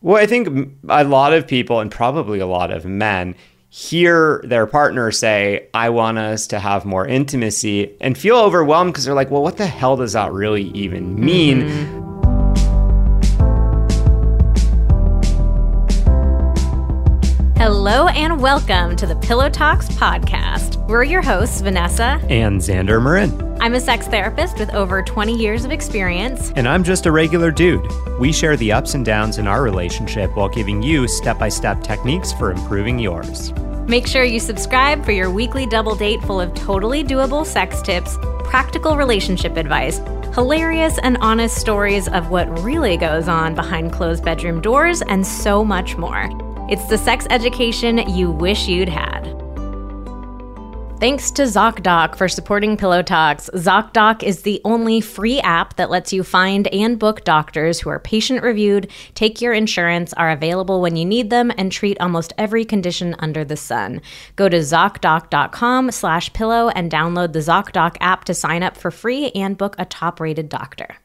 Well, I think a lot of people, and probably a lot of men, hear their partner say, I want us to have more intimacy, and feel overwhelmed because they're like, well, what the hell does that really even mean? Mm-hmm. Hello and welcome to the Pillow Talks podcast. We're your hosts, Vanessa and Xander Marin. I'm a sex therapist with over 20 years of experience. And I'm just a regular dude. We share the ups and downs in our relationship while giving you step by step techniques for improving yours. Make sure you subscribe for your weekly double date full of totally doable sex tips, practical relationship advice, hilarious and honest stories of what really goes on behind closed bedroom doors, and so much more. It's the sex education you wish you'd had. Thanks to ZocDoc for supporting Pillow Talks. ZocDoc is the only free app that lets you find and book doctors who are patient reviewed, take your insurance, are available when you need them, and treat almost every condition under the sun. Go to ZocDoc.com slash pillow and download the ZocDoc app to sign up for free and book a top-rated doctor.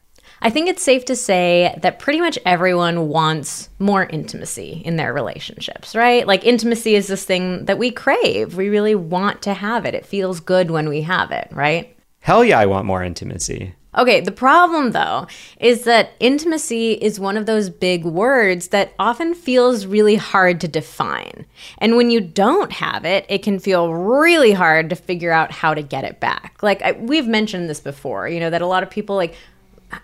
I think it's safe to say that pretty much everyone wants more intimacy in their relationships, right? Like, intimacy is this thing that we crave. We really want to have it. It feels good when we have it, right? Hell yeah, I want more intimacy. Okay, the problem though is that intimacy is one of those big words that often feels really hard to define. And when you don't have it, it can feel really hard to figure out how to get it back. Like I, we've mentioned this before, you know, that a lot of people like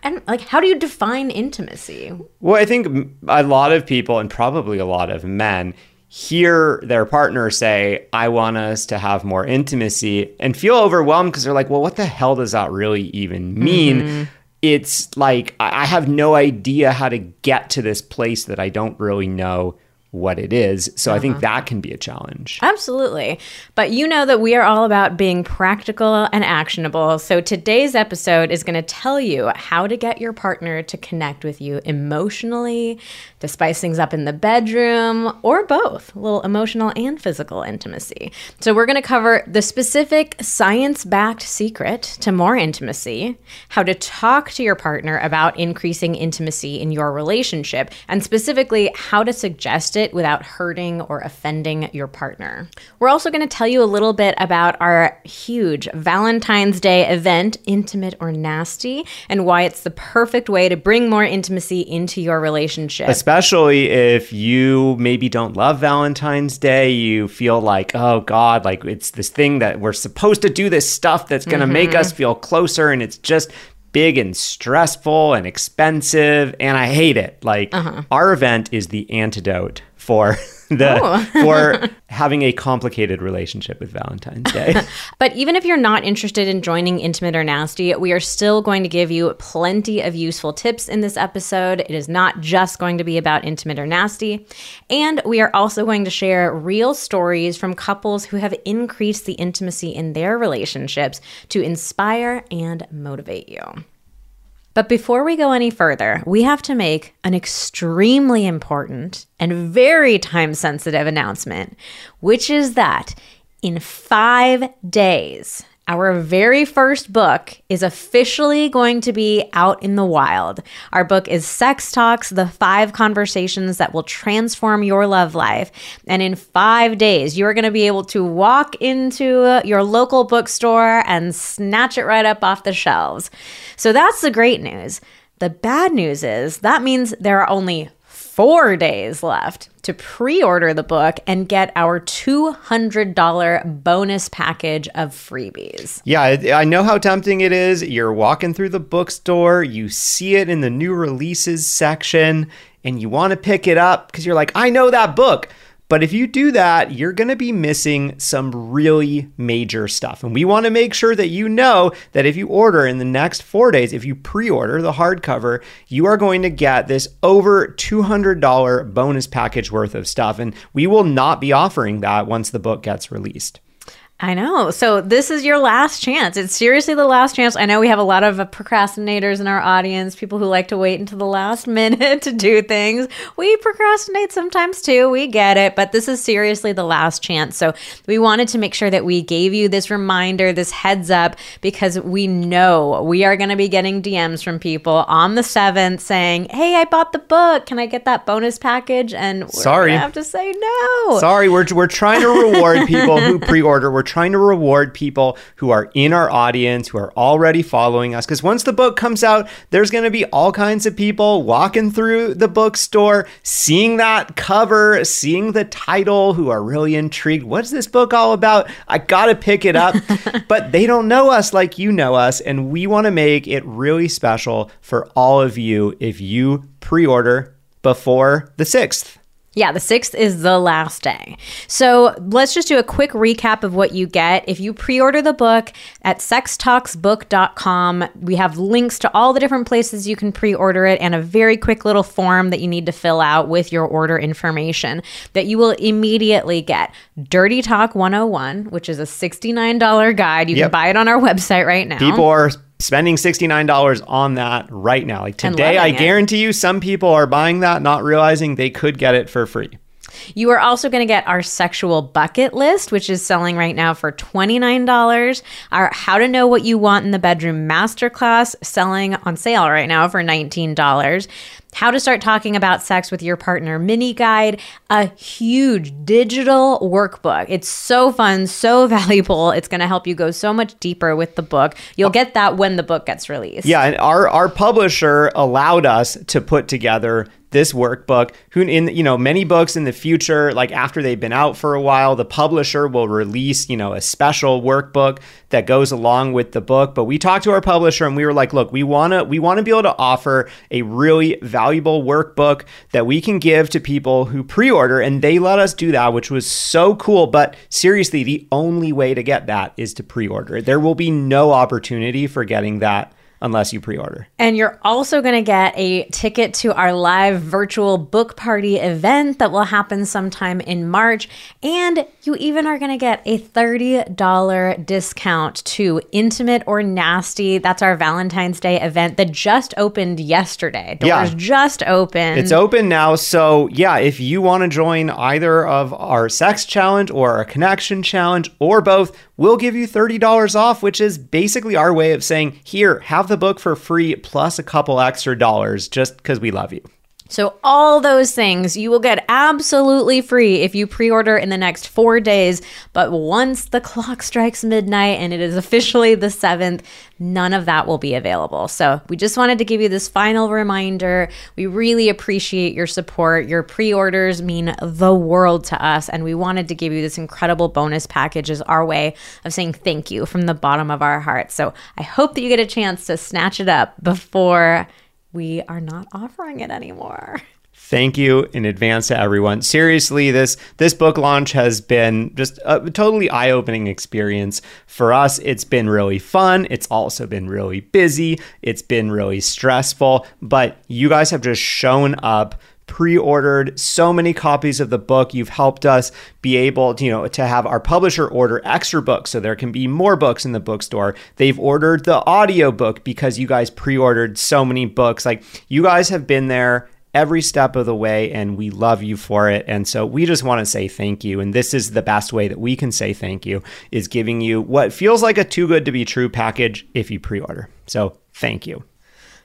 and like how do you define intimacy well i think a lot of people and probably a lot of men hear their partner say i want us to have more intimacy and feel overwhelmed because they're like well what the hell does that really even mean mm-hmm. it's like i have no idea how to get to this place that i don't really know what it is. So uh-huh. I think uh-huh. that can be a challenge. Absolutely. But you know that we are all about being practical and actionable. So today's episode is going to tell you how to get your partner to connect with you emotionally, to spice things up in the bedroom, or both, a little emotional and physical intimacy. So we're going to cover the specific science backed secret to more intimacy, how to talk to your partner about increasing intimacy in your relationship, and specifically how to suggest it it without hurting or offending your partner. We're also going to tell you a little bit about our huge Valentine's Day event, Intimate or Nasty, and why it's the perfect way to bring more intimacy into your relationship. Especially if you maybe don't love Valentine's Day, you feel like, oh God, like it's this thing that we're supposed to do this stuff that's going to mm-hmm. make us feel closer, and it's just big and stressful and expensive and I hate it. Like uh-huh. our event is the antidote for the oh. for having a complicated relationship with Valentine's Day. but even if you're not interested in joining Intimate or Nasty, we are still going to give you plenty of useful tips in this episode. It is not just going to be about Intimate or Nasty, and we are also going to share real stories from couples who have increased the intimacy in their relationships to inspire and motivate you. But before we go any further, we have to make an extremely important and very time sensitive announcement, which is that in five days, our very first book is officially going to be out in the wild. Our book is Sex Talks The Five Conversations That Will Transform Your Love Life. And in five days, you're going to be able to walk into your local bookstore and snatch it right up off the shelves. So that's the great news. The bad news is that means there are only four days left to pre order the book and get our $200 bonus package of freebies. Yeah, I know how tempting it is. You're walking through the bookstore, you see it in the new releases section, and you want to pick it up because you're like, I know that book. But if you do that, you're going to be missing some really major stuff. And we want to make sure that you know that if you order in the next four days, if you pre order the hardcover, you are going to get this over $200 bonus package worth of stuff. And we will not be offering that once the book gets released. I know. So this is your last chance. It's seriously the last chance. I know we have a lot of uh, procrastinators in our audience, people who like to wait until the last minute to do things. We procrastinate sometimes too. We get it, but this is seriously the last chance. So we wanted to make sure that we gave you this reminder, this heads up because we know we are going to be getting DMs from people on the 7th saying, "Hey, I bought the book. Can I get that bonus package?" And we're Sorry. gonna have to say no. Sorry, we're, we're trying to reward people who pre order. We're trying to reward people who are in our audience, who are already following us. Because once the book comes out, there's going to be all kinds of people walking through the bookstore, seeing that cover, seeing the title, who are really intrigued. What's this book all about? I got to pick it up. but they don't know us like you know us. And we want to make it really special for all of you if you pre order before the 6th. Yeah, the 6th is the last day. So let's just do a quick recap of what you get. If you pre order the book at sextalksbook.com, we have links to all the different places you can pre order it and a very quick little form that you need to fill out with your order information that you will immediately get. Dirty Talk 101, which is a $69 guide. You Yep. can buy it on our website right now. People are spending $69 on that right now. Like today, I it. guarantee you some people are buying that, not realizing they could get it for free. You are also going to get our sexual bucket list, which is selling right now for $29. Our How to Know What You Want in the Bedroom Masterclass, selling on sale right now for $19. How to Start Talking About Sex with Your Partner mini guide, a huge digital workbook. It's so fun, so valuable. It's going to help you go so much deeper with the book. You'll get that when the book gets released. Yeah, and our our publisher allowed us to put together this workbook. Who in you know many books in the future, like after they've been out for a while, the publisher will release you know a special workbook that goes along with the book. But we talked to our publisher and we were like, look, we wanna we want to be able to offer a really valuable workbook that we can give to people who pre-order, and they let us do that, which was so cool. But seriously, the only way to get that is to pre-order. There will be no opportunity for getting that unless you pre-order. And you're also going to get a ticket to our live virtual book party event that will happen sometime in March. And you even are going to get a $30 discount to Intimate or Nasty. That's our Valentine's Day event that just opened yesterday. Doors Yeah. just opened. It's open now. So, yeah, if you want to join either of our sex challenge or our connection challenge or both, we'll give you $30 off, which is basically our way of saying, here, have the book for free plus a couple extra dollars just because we love you. So, all those things you will get absolutely free if you pre order in the next four days. But once the clock strikes midnight and it is officially the 7th, none of that will be available. So, we just wanted to give you this final reminder. We really appreciate your support. Your pre orders mean the world to us. And we wanted to give you this incredible bonus package as our way of saying thank you from the bottom of our hearts. So, I hope that you get a chance to snatch it up before we are not offering it anymore. Thank you in advance to everyone. Seriously, this this book launch has been just a totally eye-opening experience for us. It's been really fun. It's also been really busy. It's been really stressful, but you guys have just shown up pre-ordered so many copies of the book. You've helped us be able to, you know to have our publisher order extra books so there can be more books in the bookstore. They've ordered the audio book because you guys pre-ordered so many books. Like you guys have been there every step of the way and we love you for it. And so we just want to say thank you and this is the best way that we can say thank you is giving you what feels like a too good to be true package if you pre-order. So thank you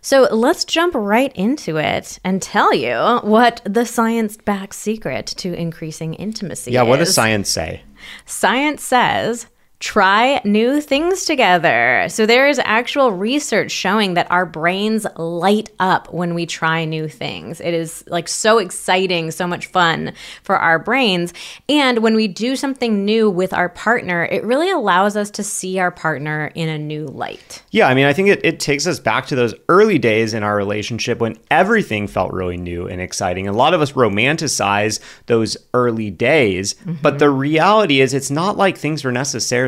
So let's jump right into it and tell you what the science backed secret to increasing intimacy yeah what does science say? Science says try new things together. So there is actual research showing that our brains light up when we try new things. It is like so exciting, so much fun for our brains. And when we do something new with our partner, it really allows us to see our partner in a new light. Yeah, I mean, I think it, it takes us back to those early days in our relationship when everything felt really new and exciting. A lot of us romanticize those early days, but mm-hmm. the reality is it's not like things were necessarily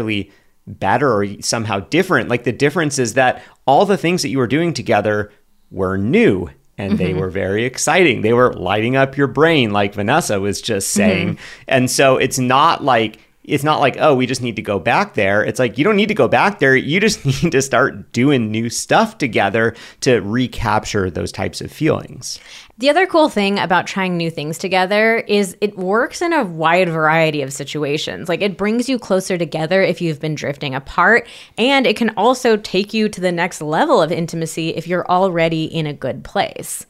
better or somehow different. Like the difference is that all the things that you were doing together were new and they mm-hmm. were very exciting. They were lighting up your brain, like Vanessa was just mm-hmm. saying. And so it's not like it's not like, oh, we just need to go back there. It's like, you don't need to go back there. You just need to start doing new stuff together to recapture those types of feelings. The other cool thing about trying new things together is it works in a wide variety of situations. Like it brings you closer together if you've been drifting apart, and it can also take you to the next level of intimacy if you're already in a good place.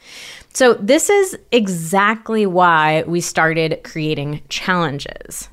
So, this is exactly why we started creating challenges.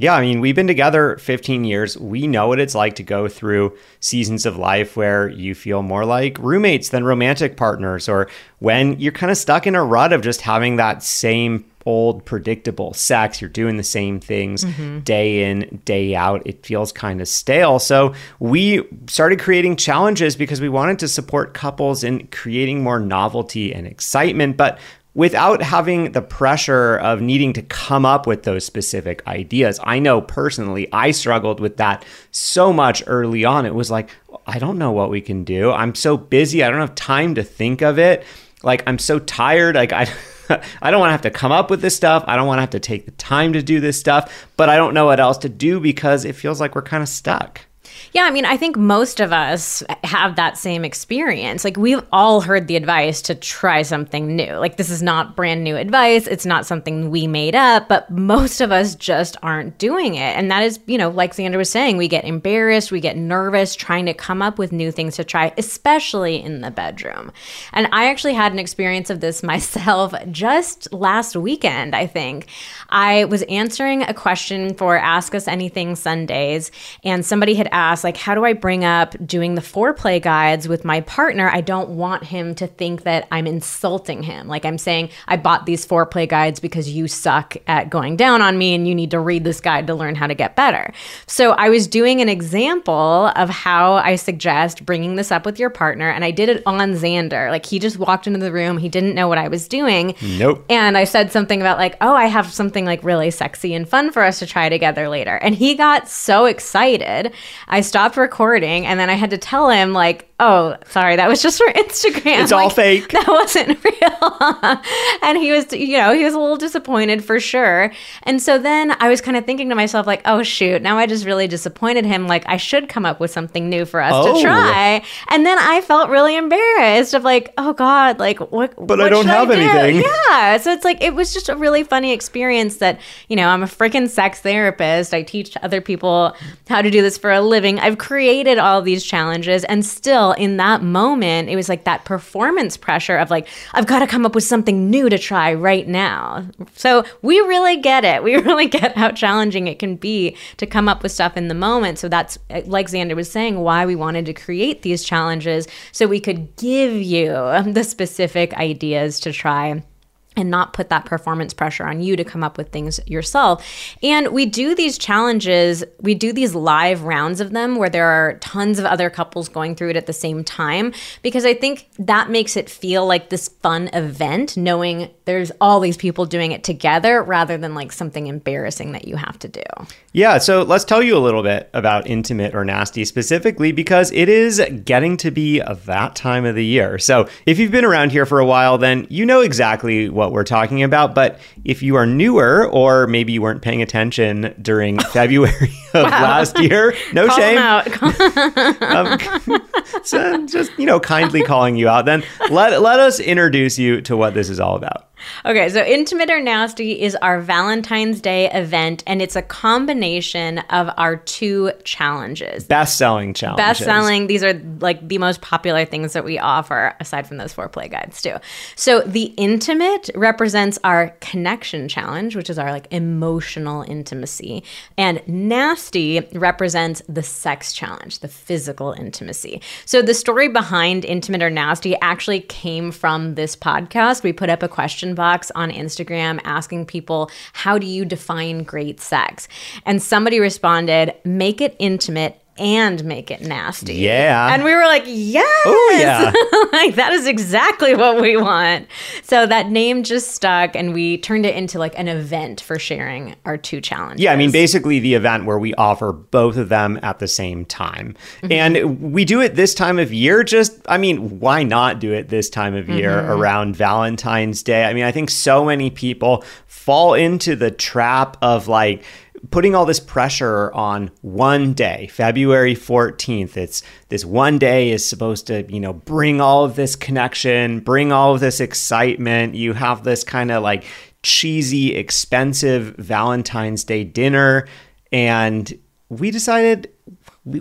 Yeah, I mean, we've been together 15 years. We know what it's like to go through seasons of life where you feel more like roommates than romantic partners, or when you're kind of stuck in a rut of just having that same old predictable sex. You're doing the same things mm-hmm. day in, day out. It feels kind of stale. So we started creating challenges because we wanted to support couples in creating more novelty and excitement. But without having the pressure of needing to come up with those specific ideas. I know personally, I struggled with that so much early on. It was like, I don't know what we can do. I'm so busy. I don't have time to think of it. Like, I'm so tired. Like, I. I don't want to have to come up with this stuff. I don't want to have to take the time to do this stuff, but I don't know what else to do because it feels like we're kind of stuck. Yeah, I mean, I think most of us have that same experience. Like, we've all heard the advice to try something new. Like, this is not brand new advice, it's not something we made up, but most of us just aren't doing it. And that is, you know, like Xander was saying, we get embarrassed, we get nervous trying to come up with new things to try, especially in the bedroom. And I actually had an experience of this myself just last weekend, I think. I was answering a question for Ask Us Anything Sundays, and somebody had asked, like, how do I bring up doing the foreplay guides with my partner? I don't want him to think that I'm insulting him. Like, I'm saying, I bought these foreplay guides because you suck at going down on me and you need to read this guide to learn how to get better. So, I was doing an example of how I suggest bringing this up with your partner, and I did it on Xander. Like, he just walked into the room, he didn't know what I was doing. Nope. And I said something about, like, oh, I have something something like really sexy and fun for us to try together later. And he got so excited. I stopped recording and then I had to tell him, like, oh, sorry, that was just for Instagram. It's like, all fake. That wasn't real. and he was, you know, he was a little disappointed for sure. And so then I was kind of thinking to myself, like, oh, shoot, now I just really disappointed him. Like, I should come up with something new for us oh. to try. And then I felt really embarrassed of like, oh God, like, what? But what I don't have I do? anything. Yeah. So it's like, it was just a really funny experience that, you know, I'm a freaking sex therapist. I teach other people how to do this for a living. I've created all these challenges and still in that moment, it was like that performance pressure of like, I've got to come up with something new to try right now. So we really get it. We really get how challenging it can be to come up with stuff in the moment. So that's, eh, like Xander was saying, why we wanted to create these challenges so we could give you the specific ideas to try and not put that performance pressure on you to come up with things yourself. And we do these challenges, we do these live rounds of them where there are tons of other couples going through it at the same time because I think that makes it feel like this fun event knowing there's all these people doing it together rather than like something embarrassing that you have to do. Yeah, so let's tell you a little bit about intimate or nasty specifically because it is getting to be that time of the year. So if you've been around here for a while, then you know exactly what we're talking about. But if you are newer or maybe you weren't paying attention during February of wow. last year, no Call shame. um, so just you know, kindly calling you out. Then let let us introduce you to what this is all about. Okay, so Intimate or Nasty is our Valentine's Day event, and it's a combination of our two challenges. Best selling challenges. Best selling. These are like the most popular things that we offer, aside from those foreplay guides, too. So the Intimate represents our connection challenge, which is our like emotional intimacy. And Nasty represents the sex challenge, the physical intimacy. So the story behind Intimate or Nasty actually came from this podcast. We put up a question question box on Instagram asking people, How do you define great sex? And somebody responded, Make it intimate and make it nasty. Yeah. And we were like, yes. Oh, yeah. like, that is exactly what we want. So that name just stuck, and we turned it into like an event for sharing our two challenges. Yeah. I mean, basically, the event where we offer both of them at the same time. Mm-hmm. And we do it this time of year. Just, I mean, why not do it this time of year mm-hmm. around Valentine's Day? I mean, I think so many people fall into the trap of like, putting all this pressure on one day, February 14th. It's this one day is supposed to, you know, bring all of this connection, bring all of this excitement. You have this kind of like cheesy, expensive Valentine's Day dinner. And we decided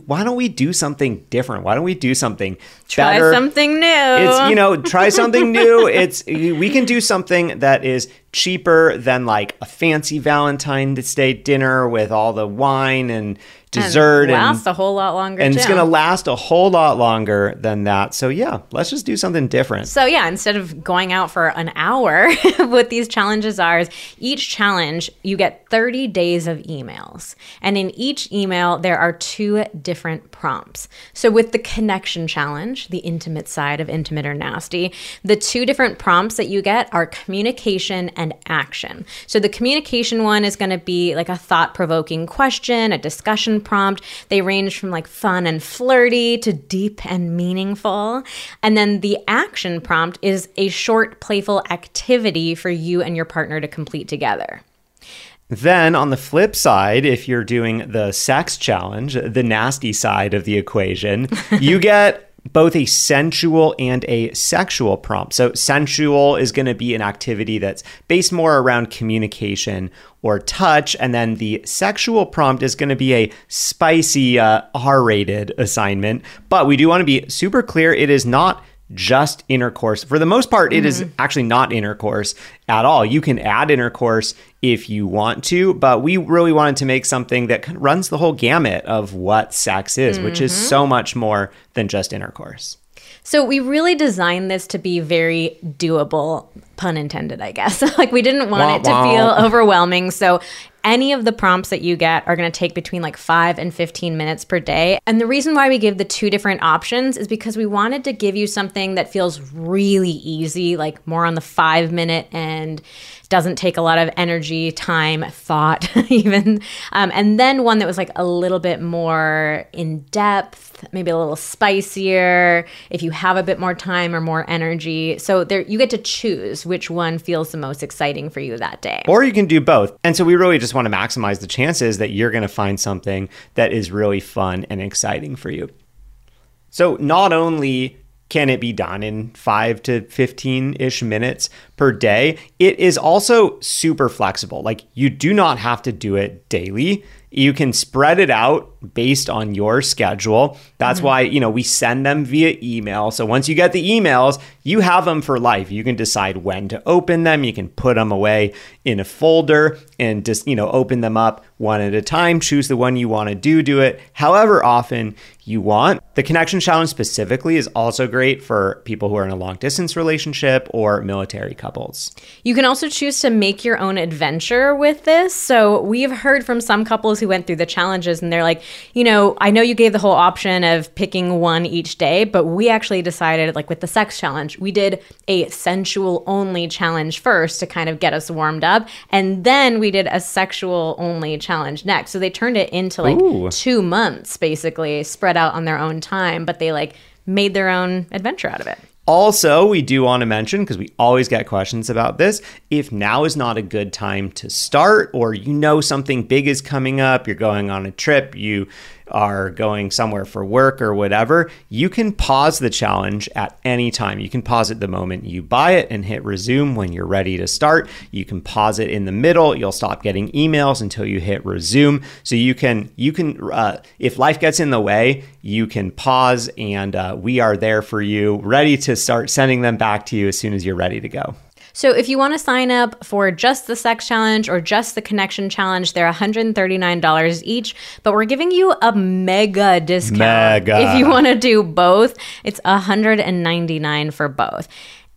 why don't we do something different? Why don't we do something try better? something new? It's you know, try something new. It's we can do something that is cheaper than like a fancy Valentine's Day dinner with all the wine and dessert and and, last a whole lot longer. and too. it's going to last a whole lot longer than that. So yeah, let's just do something different. So yeah, instead of going out for an hour, what these challenges are is each challenge you get 30 days of emails. And in each email there are two different prompts. So with the connection challenge, the intimate side of intimate or nasty, the two different prompts that you get are communication and action. So the communication one is going to be like a thought-provoking question, a discussion prompt. They range from like fun and flirty to deep and meaningful. And then the action prompt is a short, playful activity for you and your partner to complete together. Then on the flip side, if you're doing the sex challenge, the nasty side of the equation, you get both a sensual and a sexual prompt. So, sensual is going to be an activity that's based more around communication or touch. And then the sexual prompt is going to be a spicy, uh, R rated assignment. But we do want to be super clear it is not just intercourse. For the most part, it is mm-hmm. actually not intercourse at all. You can add intercourse if you want to, but we really wanted to make something that runs the whole gamut of what sex is, which is so mm-hmm. much more than just intercourse. So we really designed this to be very doable, pun intended, I guess. like we didn't want Wah, it to wah. feel overwhelming. So any of the prompts that you get are going to take between like 5 and 15 minutes per day. And the reason why we give the two different options is because we wanted to give you something that feels really easy, like more on the 5 minute end doesn't take a lot of energy, time, thought, even. Um, and then one that was like a little bit more in depth, maybe a little spicier, if you have a bit more time or more energy. So there, you get to choose which one feels the most exciting for you that day. Or you can do both. And so we really just want to maximize the chances that you're going to find something that is really fun and exciting for you. So not only can it be done in 5 to 15 ish minutes per day, it is also super flexible. Like you do not have to do it daily. You can spread it out based on your schedule. That's mm-hmm. why, you know, we send them via email. So once you get the emails, you have them for life. You can decide when to open them. You can put them away in a folder and just, you know, open them up one at a time. Choose the one you want to do, do it however often you want. The connection challenge specifically is also great for people who are in a long distance relationship or military couples. You can also choose to make your own adventure with this. So we've heard from some couples who went through the challenges and they're like, you know, I know you gave the whole option of picking one each day, but we actually decided, like with the sex challenge, we did a sensual only challenge first to kind of get us warmed up. And then we did a sexual only challenge next. So they turned it into like Ooh. two months basically spread out on their own time, but they like made their own adventure out of it. Also, we do want to mention, because we always get questions about this, if now is not a good time to start, or you know something big is coming up, you're going on a trip, you are going somewhere for work or whatever, you can pause the challenge at any time. You can pause it the moment you buy it and hit resume when you're ready to start. You can pause it in the middle. You'll stop getting emails until you hit resume. So you can you can uh, if life gets in the way, you can pause, and uh, we are there for you, ready to start sending them back to you as soon as you're ready to go. So if you want to sign up for just the sex challenge or just the connection challenge, they're $139 each, but we're giving you a mega discount. Mega. If you want to do both, it's $199 for both.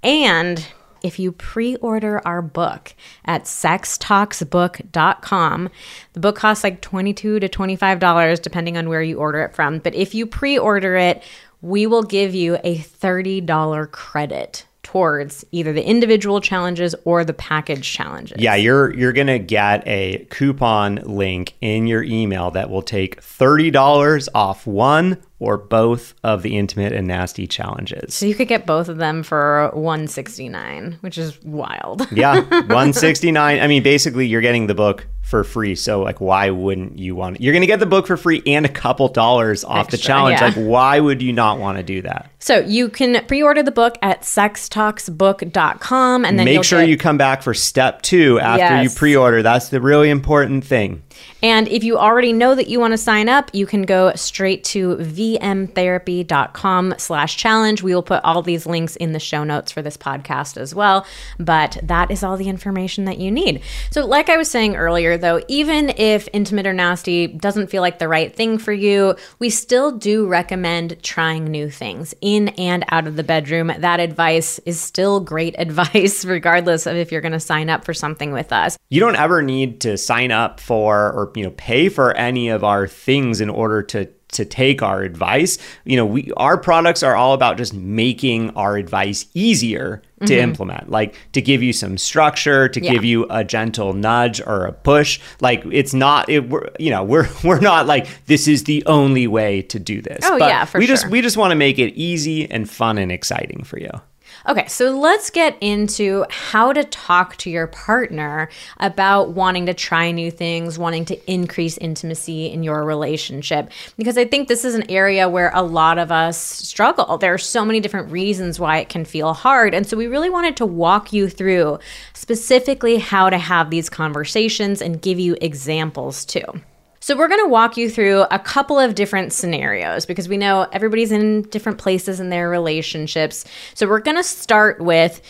And if you pre-order our book at sextalksbook.com, the book costs like 22 to $25 depending on where you order it from, but if you pre-order it, we will give you a $30 credit towards either the individual challenges or the package challenges. Yeah, you're you're gonna get a coupon link in your email that will take thirty dollars off one or both of the intimate and nasty challenges. So you could get both of them for 169, which is wild. yeah, one sixty nine. I mean, basically, you're getting the book for free. So like why wouldn't you want it? You're going to get the book for free and a couple dollars off the challenge. yeah. Like why would you not want to do that? So you can pre-order the book at sextalksbook.com and then Make sure get- you come back for step 2 after you pre-order. That's the really important thing. And if you already know that you want to sign up, you can go straight to vmtherapy.com slash challenge. We will put all these links in the show notes for this podcast as well. But that is all the information that you need. So like I was saying earlier, though, even if intimate or nasty doesn't feel like the right thing for you, we still do recommend trying new things in and out of the bedroom. That advice is still great advice, regardless of if you're going to sign up for something with us. You don't ever need to sign up for or you know pay for any of our things in order to to take our advice. You know, we our products are all about just making our advice easier to implement. Like to give you some structure, to Mm-hmm. Yeah. give you a gentle nudge or a push. Like it's not it we're, you know, we're we're not like this is the only way to do this. Oh, yeah, for we just we just want to make it easy and fun and exciting for you. Okay, so let's get into how to talk to your partner about wanting to try new things, wanting to increase intimacy in your relationship. Because I think this is an area where a lot of us struggle. There are so many different reasons why it can feel hard. And so we really wanted to walk you through specifically how to have these conversations and give you examples too. So, we're going to walk you through a couple of different scenarios because we know everybody's in different places in their relationships. So, we're going to start with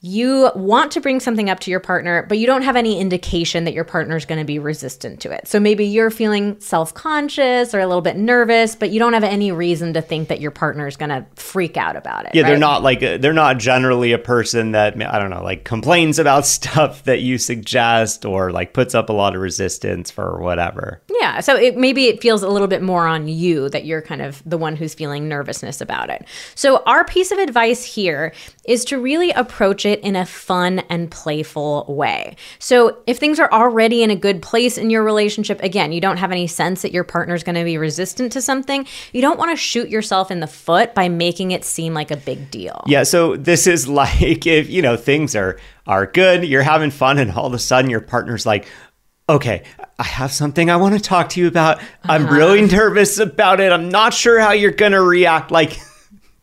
you want to bring something up to your partner, but you don't have any indication that your partner is going to be resistant to it. So, maybe you're feeling self conscious or a little bit nervous, but you don't have any reason to think that your partner is going to freak out about it. Yeah, they're not like uh, they're not generally a person that I don't know, like complains about stuff that you suggest or like puts up a lot of resistance for whatever. Yeah, so it maybe it feels a little bit more on you that you're kind of the one who's feeling nervousness about it. So our piece of advice here is to really approach it in a fun and playful way. So if things are already in a good place in your relationship, again, you don't have any sense that your partner's going to be resistant to something, you don't want to shoot yourself in the foot by making it seem like a big deal. Yeah, so this is like if you know things are are good, you're having fun, and all of a sudden your partner's like, "Okay, I have something I want to talk to you about. I'm Uh-huh. really nervous about it. I'm not sure how you're gonna react." Like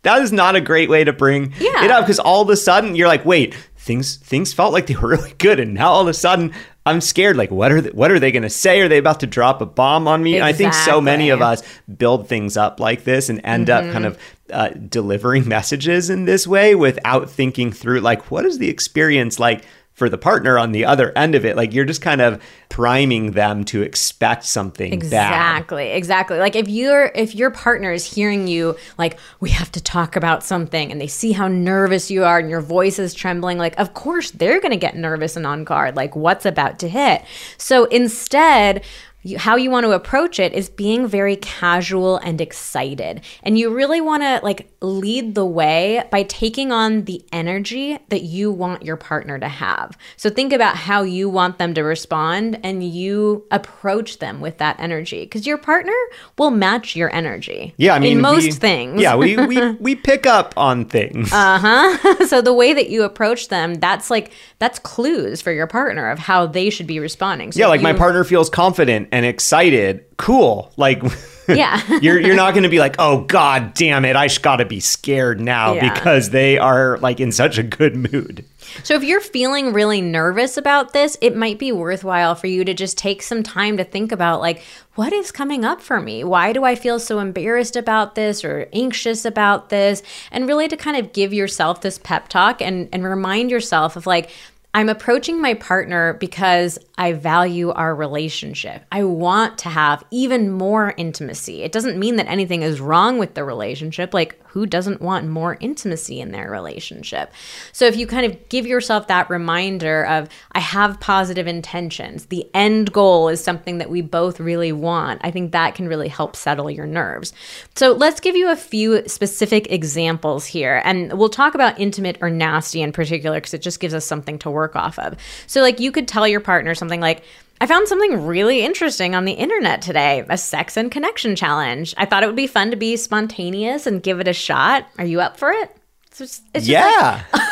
that is not a great way to bring Yeah. it up because all of a sudden you're like, "Wait, things things felt like they were really good, and now all of a sudden." I'm scared. Like, what are they, what are they going to say? Are they about to drop a bomb on me? And I think so many of us build things up like this and end Mm-hmm. up kind of uh, delivering messages in this way without thinking through like what is the experience like for the partner on the other end of it like you're just kind of priming them to expect something bad Exactly, exactly. Like if you're if your partner is hearing you like we have to talk about something and they see how nervous you are and your voice is trembling, like of course they're going to get nervous and on guard like what's about to hit. So instead, you, how you want to approach it is being very casual and excited. And you really want to like lead the way by taking on the energy that you want your partner to have. So think about how you want them to respond and you approach them with that energy because your partner will match your energy. yeah i mean in most we- things. yeah we, we we pick up on things Uh huh. so the way that you approach them, that's like that's clues for your partner of how they should be responding. So yeah like my partner feels confident and excited cool like Yeah. you're you're not going to be like oh god damn it i just got to be scared now Yeah. because they are like in such a good mood So if you're feeling really nervous about this, it might be worthwhile for you to just take some time to think about like what is coming up for me? Why do I feel so embarrassed about this or anxious about this? And really to kind of give yourself this pep talk and and remind yourself of like I'm approaching my partner because I value our relationship. I want to have even more intimacy. It doesn't mean that anything is wrong with the relationship. Like, who doesn't want more intimacy in their relationship? So, if you kind of give yourself that reminder of, I have positive intentions, the end goal is something that we both really want, I think that can really help settle your nerves. So, let's give you a few specific examples here. And we'll talk about intimate or nasty in particular because it just gives us something to work off of. So, like, you could tell your partner something like, I found something really interesting on the internet today a sex and connection challenge. I thought it would be fun to be spontaneous and give it a shot. Are you up for it? It's just, it's just yeah like,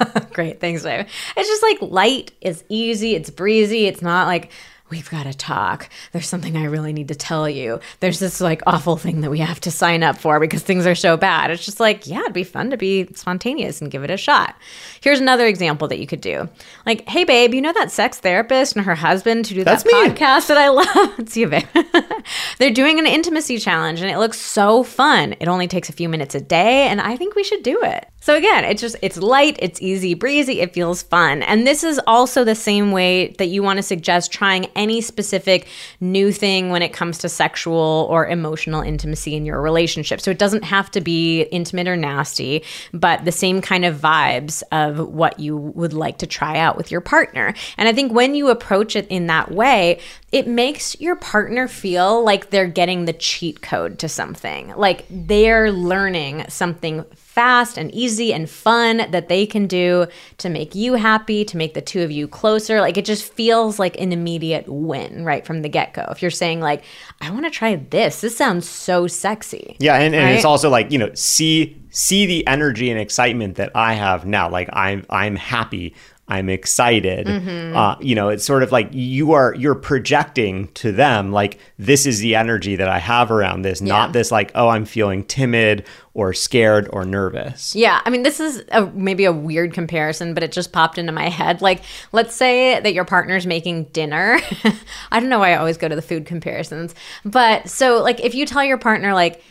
great. Thanks, babe. It's just like light, it's easy, it's breezy. It's not like, we've got to talk. There's something I really need to tell you. There's this like awful thing that we have to sign up for because things are so bad. It's just like, yeah, it'd be fun to be spontaneous and give it a shot. Here's another example that you could do. Like, hey, babe, you know that sex therapist and her husband who do That's that me. podcast that I love? it's you, babe. They're doing an intimacy challenge and it looks so fun. It only takes a few minutes a day, and I think we should do it. So again, it's just it's light, it's easy breezy, it feels fun. And this is also the same way that you want to suggest trying any specific new thing when it comes to sexual or emotional intimacy in your relationship. So it doesn't have to be intimate or nasty, but the same kind of vibes of what you would like to try out with your partner. And I think when you approach it in that way, it makes your partner feel like they're getting the cheat code to something. Like they're learning something fast and easy and fun that they can do to make you happy, to make the two of you closer. Like it just feels like an immediate win right from the get go. If you're saying, like, I want to try this, this sounds so sexy. Yeah, and, and it's also like you know, see see the energy and excitement that I have now. Like I'm I'm happy. I'm excited. Mm-hmm. Uh, you know, it's sort of like you are you're projecting to them like this is the energy that I have around this, not this like oh I'm feeling timid or scared or nervous. Yeah, I mean, this is a, maybe a weird comparison, but it just popped into my head. Like, let's say that your partner's making dinner. I don't know why I always go to the food comparisons, but so like if you tell your partner like,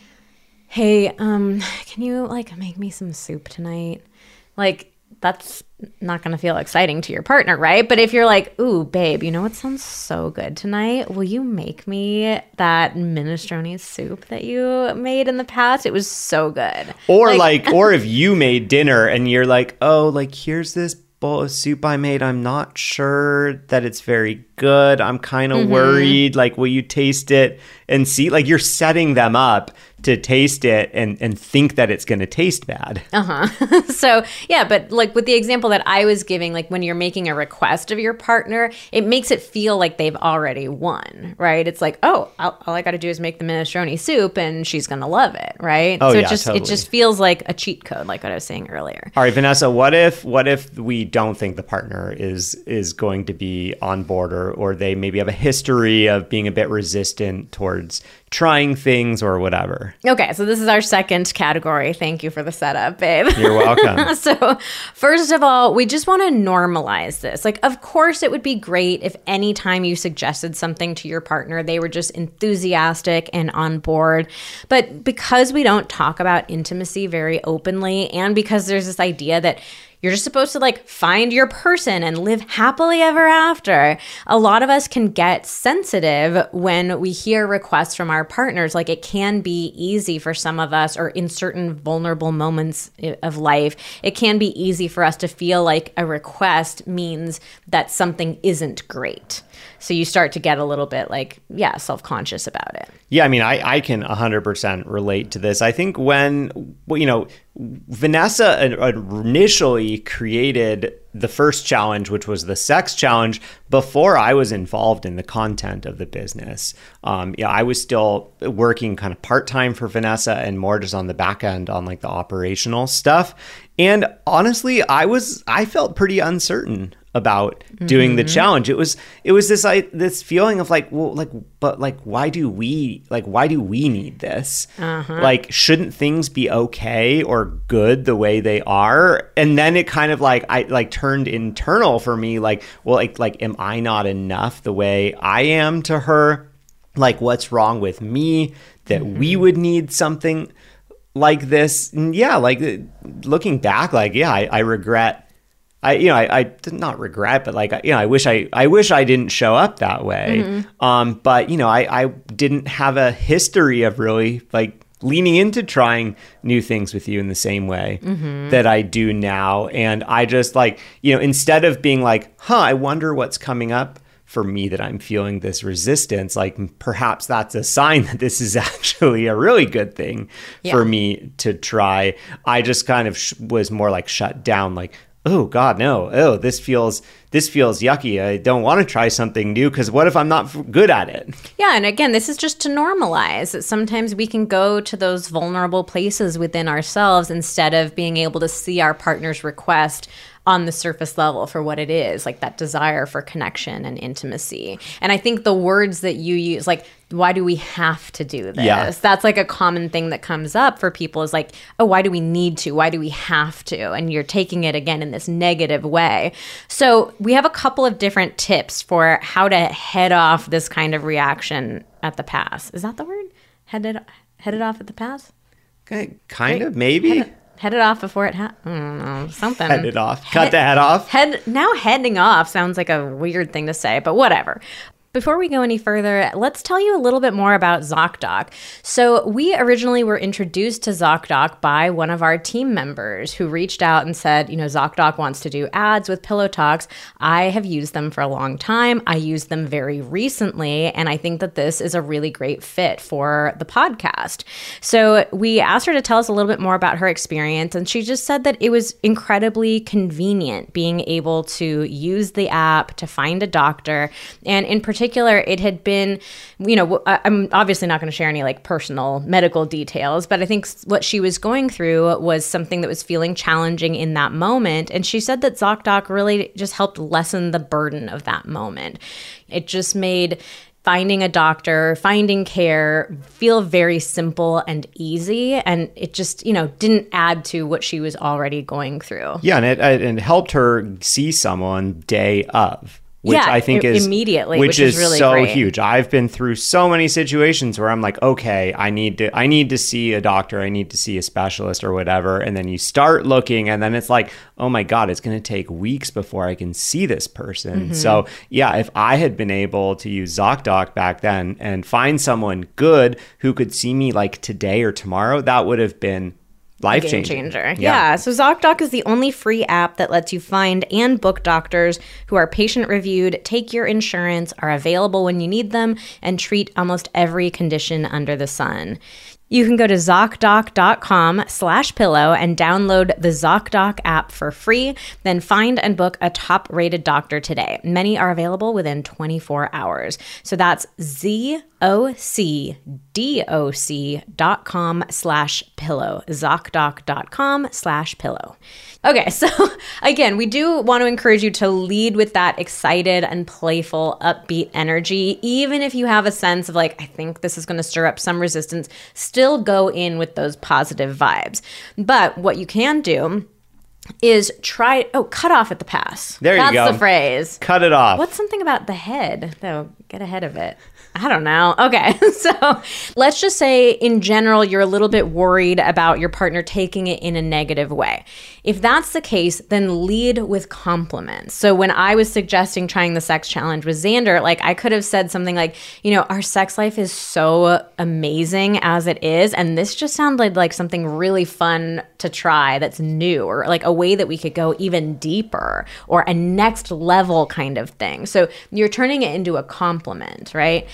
"Hey, um, can you like make me some soup tonight?" Like that's not going to feel exciting to your partner, right? But if you're like, "Ooh, babe, you know what sounds so good tonight? Will you make me that minestrone soup that you made in the past? It was so good." Or like, or if you made dinner and you're like, oh, like here's this bowl of soup I made. I'm not sure that it's very good. I'm kind of mm-hmm. worried. Like, will you taste it and see? Like, you're setting them up to taste it and and think that it's going to taste bad. Uh-huh. so yeah, but like with the example that I was giving, like when you're making a request of your partner, it makes it feel like they've already won, right? It's like, oh, all, all I got to do is make the minestrone soup, and she's gonna love it, right? Oh, so yeah, it just totally. it just feels like a cheat code, like what I was saying earlier. All right, Vanessa, what if what if we don't think the partner is is going to be on board or or they maybe have a history of being a bit resistant towards trying things or whatever? Okay, so this is our second category. Thank you for the setup, babe. You're welcome. so, first of all, we just want to normalize this. Like, of course, it would be great if anytime you suggested something to your partner, they were just enthusiastic and on board. But because we don't talk about intimacy very openly, and because there's this idea that you're just supposed to like find your person and live happily ever after. A lot of us can get sensitive when we hear requests from our partners. Like it can be easy for some of us, or in certain vulnerable moments of life, it can be easy for us to feel like a request means that something isn't great. So you start to get a little bit like, yeah, self conscious about it. Yeah, I mean, I, I can 100% relate to this. I think when, you know, Vanessa initially created the first challenge, which was the sex challenge, before I was involved in the content of the business. Um, yeah, I was still working kind of part time for Vanessa and more just on the back end on like the operational stuff. And honestly, I was, I felt pretty uncertain about doing the mm-hmm. challenge. It was it was this I this feeling of like, well, like but like why do we like why do we need this? Uh-huh. Like shouldn't things be okay or good the way they are? And then it kind of like I like turned internal for me like, well like like am I not enough the way I am to her? Like what's wrong with me that we mm-hmm. would need something like this? And yeah, like looking back like yeah, I, I regret I you know I, I did not regret, but like you know I wish I I wish I didn't show up that way. Um, but you know I I didn't have a history of really like leaning into trying new things with you in the same way that I do now, and I just like you know instead of being like, huh, I wonder what's coming up for me that I'm feeling this resistance, like perhaps that's a sign that this is actually a really good thing for me to try. I just kind of sh- was more like shut down, like, oh God, no, oh this feels this feels yucky. I don't want to try something new because what if I'm not good at it? Yeah, and again, this is just to normalize that sometimes we can go to those vulnerable places within ourselves instead of being able to see our partner's request on the surface level for what it is, like that desire for connection and intimacy. And I think the words that you use, like, why do we have to do this? Yeah. That's like a common thing that comes up for people is like, oh, why do we need to? Why do we have to? And you're taking it again in this negative way. So we have a couple of different tips for how to head off this kind of reaction at the pass. Is that the word? Headed headed off at the pass? Okay, kind of, maybe. Headed off before it ha- I don't know, something. Head it off. Cut the head off. Head now heading off sounds like a weird thing to say, but whatever. Before we go any further, let's tell you a little bit more about ZocDoc. So, we originally were introduced to ZocDoc by one of our team members who reached out and said, you know, ZocDoc wants to do ads with Pillow Talks. I have used them for a long time. I used them very recently, and I think that this is a really great fit for the podcast. So, we asked her to tell us a little bit more about her experience, and she just said that it was incredibly convenient being able to use the app to find a doctor. And in particular, it had been, you know, I'm obviously not going to share any like personal medical details, but I think what she was going through was something that was feeling challenging in that moment. And she said that ZocDoc really just helped lessen the burden of that moment. It just made finding a doctor, finding care feel very simple and easy. And it just, you know, didn't add to what she was already going through. Yeah, and it, it helped her see someone day of. Which Yeah, I think is immediately, which, which is is really so great. huge. I've been through so many situations where I'm like, okay, I need to, I need to see a doctor, I need to see a specialist or whatever, and then you start looking, and then it's like, oh my god, it's going to take weeks before I can see this person. Mm-hmm. So yeah, if I had been able to use ZocDoc back then and find someone good who could see me like today or tomorrow, that would have been life game changer. Yeah. So ZocDoc is the only free app that lets you find and book doctors who are patient reviewed, take your insurance, are available when you need them, and treat almost every condition under the sun. You can go to ZocDoc.com slash pillow and download the ZocDoc app for free. Then find and book a top rated doctor today. Many are available within 24 hours. So that's Z-O-C-D-O-C dot com slash pillow. ZocDoc.com slash pillow. Okay, so again, we do want to encourage you to lead with that excited and playful, upbeat energy. Even if you have a sense of like, I think this is going to stir up some resistance, still go in with those positive vibes. But what you can do is try, oh, cut off at the pass. There you go. That's the phrase. Cut it off. What's something about the head, though? Get ahead of it. I don't know. Okay. So let's just say, in general, you're a little bit worried about your partner taking it in a negative way. If that's the case, then lead with compliments. So when I was suggesting trying the sex challenge with Xander, like I could have said something like, you know, our sex life is so amazing as it is. And this just sounded like something really fun to try that's new or like a way that we could go even deeper or a next level kind of thing. So you're turning it into a compliment, right?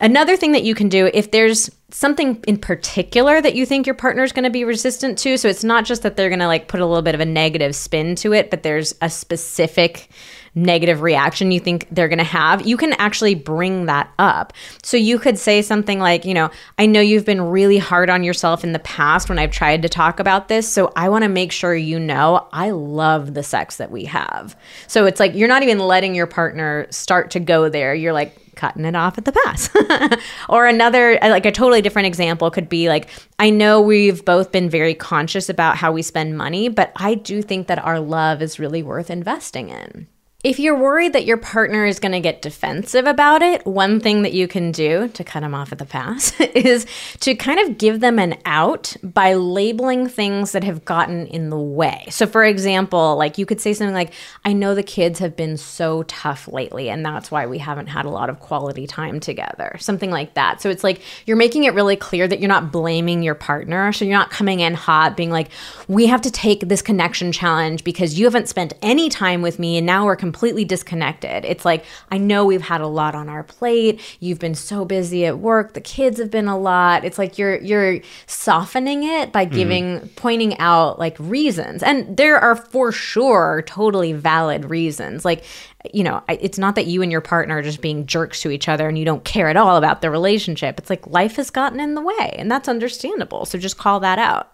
Another thing that you can do if there's something in particular that you think your partner is going to be resistant to, so it's not just that they're going to like put a little bit of a negative spin to it, but there's a specific negative reaction you think they're going to have, you can actually bring that up. So you could say something like, you know, I know you've been really hard on yourself in the past when I've tried to talk about this, so I want to make sure you know I love the sex that we have. So it's like you're not even letting your partner start to go there. You're like cutting it off at the pass. or another, uh, like a totally different example could be like, I know we've both been very conscious about how we spend money, but I do think that our love is really worth investing in. If you're worried that your partner is going to get defensive about it, one thing that you can do to cut them off at the pass is to kind of give them an out by labeling things that have gotten in the way. So, for example, like you could say something like, I know the kids have been so tough lately, and that's why we haven't had a lot of quality time together. Something like that. So, it's like you're making it really clear that you're not blaming your partner. So, you're not coming in hot, being like, we have to take this connection challenge because you haven't spent any time with me, and now we're completely disconnected. It's like, I know we've had a lot on our plate. You've been so busy at work. The kids have been a lot. It's like you're you're softening it by mm-hmm. giving pointing out like reasons. And there are for sure totally valid reasons. Like you know, it's not that you and your partner are just being jerks to each other and you don't care at all about the relationship. It's like life has gotten in the way, and that's understandable. So just call that out.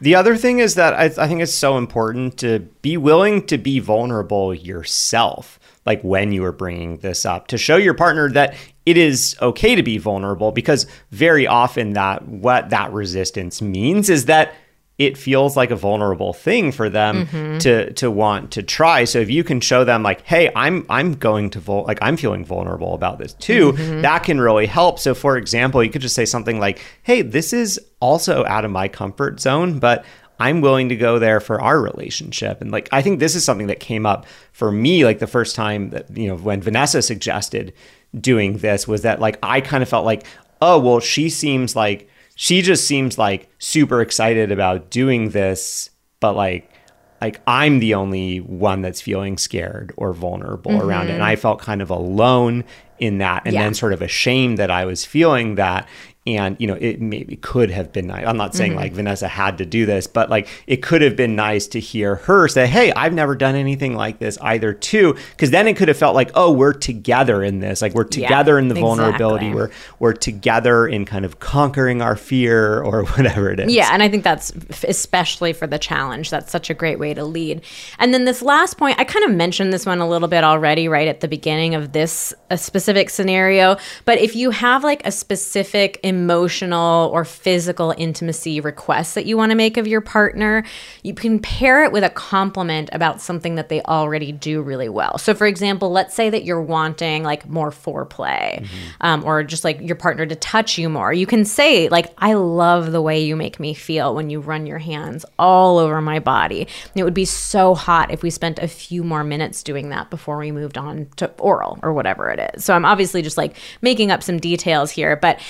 The other thing is that I, I think it's so important to be willing to be vulnerable yourself like when you are bringing this up to show your partner that it is okay to be vulnerable because very often that what that resistance means is that it feels like a vulnerable thing for them mm-hmm. to to want to try. So if you can show them like, hey, I'm I'm going to vul- like I'm feeling vulnerable about this too, mm-hmm. that can really help. So for example, you could just say something like, hey, this is also out of my comfort zone, but I'm willing to go there for our relationship. And like, I think this is something that came up for me, like the first time that, you know, when Vanessa suggested doing this was that like, I kind of felt like, oh, well, she seems like she just seems like super excited about doing this, but like like I'm the only one that's feeling scared or vulnerable mm-hmm. around it. And I felt kind of alone in that and yeah. then sort of ashamed that I was feeling that and you know it maybe could have been nice. I'm not saying mm-hmm. like vanessa had to do this but like it could have been nice to hear her say hey i've never done anything like this either too. Because then it could have felt like oh we're together in this. Like we're together yeah, in the exactly. vulnerability we're we're together in kind of conquering our fear or whatever it is. Yeah and i think that's especially for the challenge. That's such a great way to lead. And then this last point i kind of mentioned this one a little bit already right at the beginning of this a specific scenario but if you have like a specific emotional or physical intimacy requests that you want to make of your partner, you can pair it with a compliment about something that they already do really well. So, for example, let's say that you're wanting like more foreplay mm-hmm. um, or just like your partner to touch you more. You can say, like, I love the way you make me feel when you run your hands all over my body. it would be so hot if we spent a few more minutes doing that before we moved on to oral or whatever it is. So, I'm obviously just like making up some details here, but